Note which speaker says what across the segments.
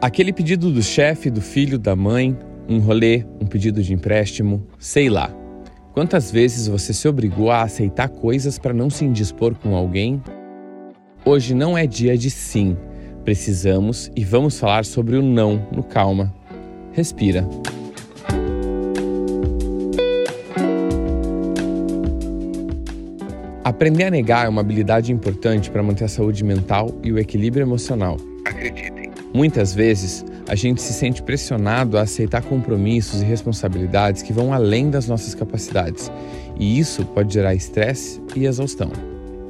Speaker 1: Aquele pedido do chefe, do filho, da mãe, um rolê, um pedido de empréstimo, sei lá. Quantas vezes você se obrigou a aceitar coisas para não se indispor com alguém? Hoje não é dia de sim. Precisamos e vamos falar sobre o não no calma. Respira. Aprender a negar é uma habilidade importante para manter a saúde mental e o equilíbrio emocional.
Speaker 2: Acreditem.
Speaker 1: Muitas vezes, a gente se sente pressionado a aceitar compromissos e responsabilidades que vão além das nossas capacidades, e isso pode gerar estresse e exaustão.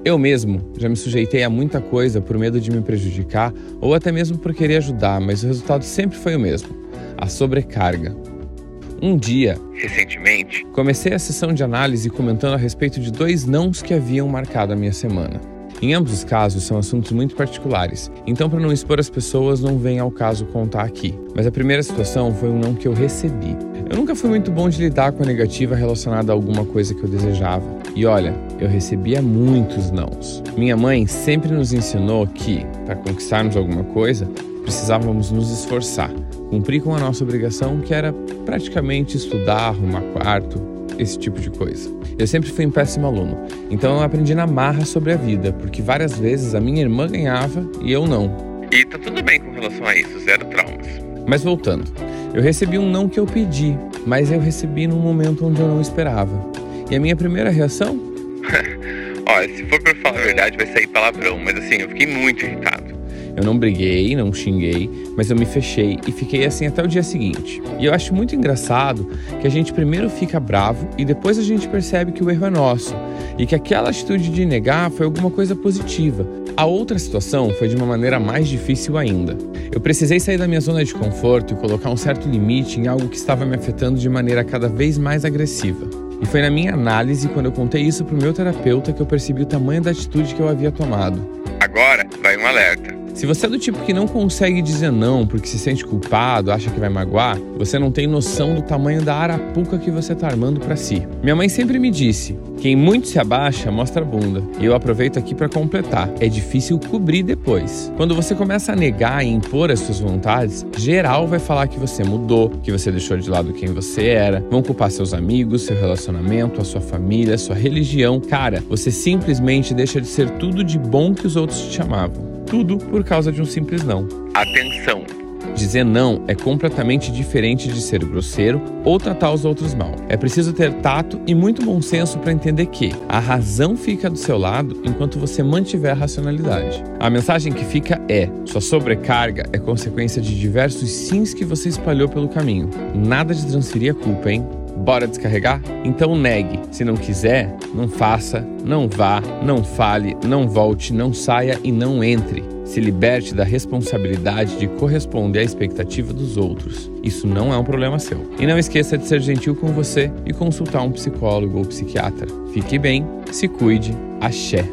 Speaker 1: Eu mesmo já me sujeitei a muita coisa por medo de me prejudicar ou até mesmo por querer ajudar, mas o resultado sempre foi o mesmo: a sobrecarga. Um dia,
Speaker 2: Recentemente,
Speaker 1: comecei a sessão de análise comentando a respeito de dois nãos que haviam marcado a minha semana. Em ambos os casos são assuntos muito particulares, então para não expor as pessoas não vem ao caso contar aqui. Mas a primeira situação foi um não que eu recebi. Eu nunca fui muito bom de lidar com a negativa relacionada a alguma coisa que eu desejava. E olha, eu recebia muitos nãos. Minha mãe sempre nos ensinou que, para conquistarmos alguma coisa, precisávamos nos esforçar, cumprir com a nossa obrigação, que era praticamente estudar, arrumar quarto, esse tipo de coisa. Eu sempre fui um péssimo aluno, então eu aprendi na marra sobre a vida, porque várias vezes a minha irmã ganhava e eu não.
Speaker 2: e tá tudo bem com relação a isso, zero traumas.
Speaker 1: Mas voltando, eu recebi um não que eu pedi, mas eu recebi num momento onde eu não esperava. E a minha primeira reação?
Speaker 2: Olha, se for pra falar a verdade, vai sair palavrão, mas assim, eu fiquei muito irritado.
Speaker 1: Eu não briguei, não xinguei, mas eu me fechei e fiquei assim até o dia seguinte. E eu acho muito engraçado que a gente primeiro fica bravo e depois a gente percebe que o erro é nosso e que aquela atitude de negar foi alguma coisa positiva. A outra situação foi de uma maneira mais difícil ainda. Eu precisei sair da minha zona de conforto e colocar um certo limite em algo que estava me afetando de maneira cada vez mais agressiva. E foi na minha análise, quando eu contei isso pro meu terapeuta, que eu percebi o tamanho da atitude que eu havia tomado.
Speaker 2: Agora vai um alerta.
Speaker 1: Se você é do tipo que não consegue dizer não porque se sente culpado, acha que vai magoar, você não tem noção do tamanho da arapuca que você tá armando para si. Minha mãe sempre me disse: quem muito se abaixa mostra a bunda. E eu aproveito aqui para completar. É difícil cobrir depois. Quando você começa a negar e impor as suas vontades, geral vai falar que você mudou, que você deixou de lado quem você era, vão culpar seus amigos, seu relacionamento, a sua família, sua religião. Cara, você simplesmente deixa de ser tudo de bom que os outros te chamavam. Tudo por causa de um simples não.
Speaker 2: Atenção.
Speaker 1: Dizer não é completamente diferente de ser grosseiro ou tratar os outros mal. É preciso ter tato e muito bom senso para entender que a razão fica do seu lado enquanto você mantiver a racionalidade. A mensagem que fica é: sua sobrecarga é consequência de diversos sims que você espalhou pelo caminho. Nada de transferir a culpa, hein? Bora descarregar? Então negue. Se não quiser, não faça, não vá, não fale, não volte, não saia e não entre. Se liberte da responsabilidade de corresponder à expectativa dos outros. Isso não é um problema seu. E não esqueça de ser gentil com você e consultar um psicólogo ou psiquiatra. Fique bem, se cuide, axé.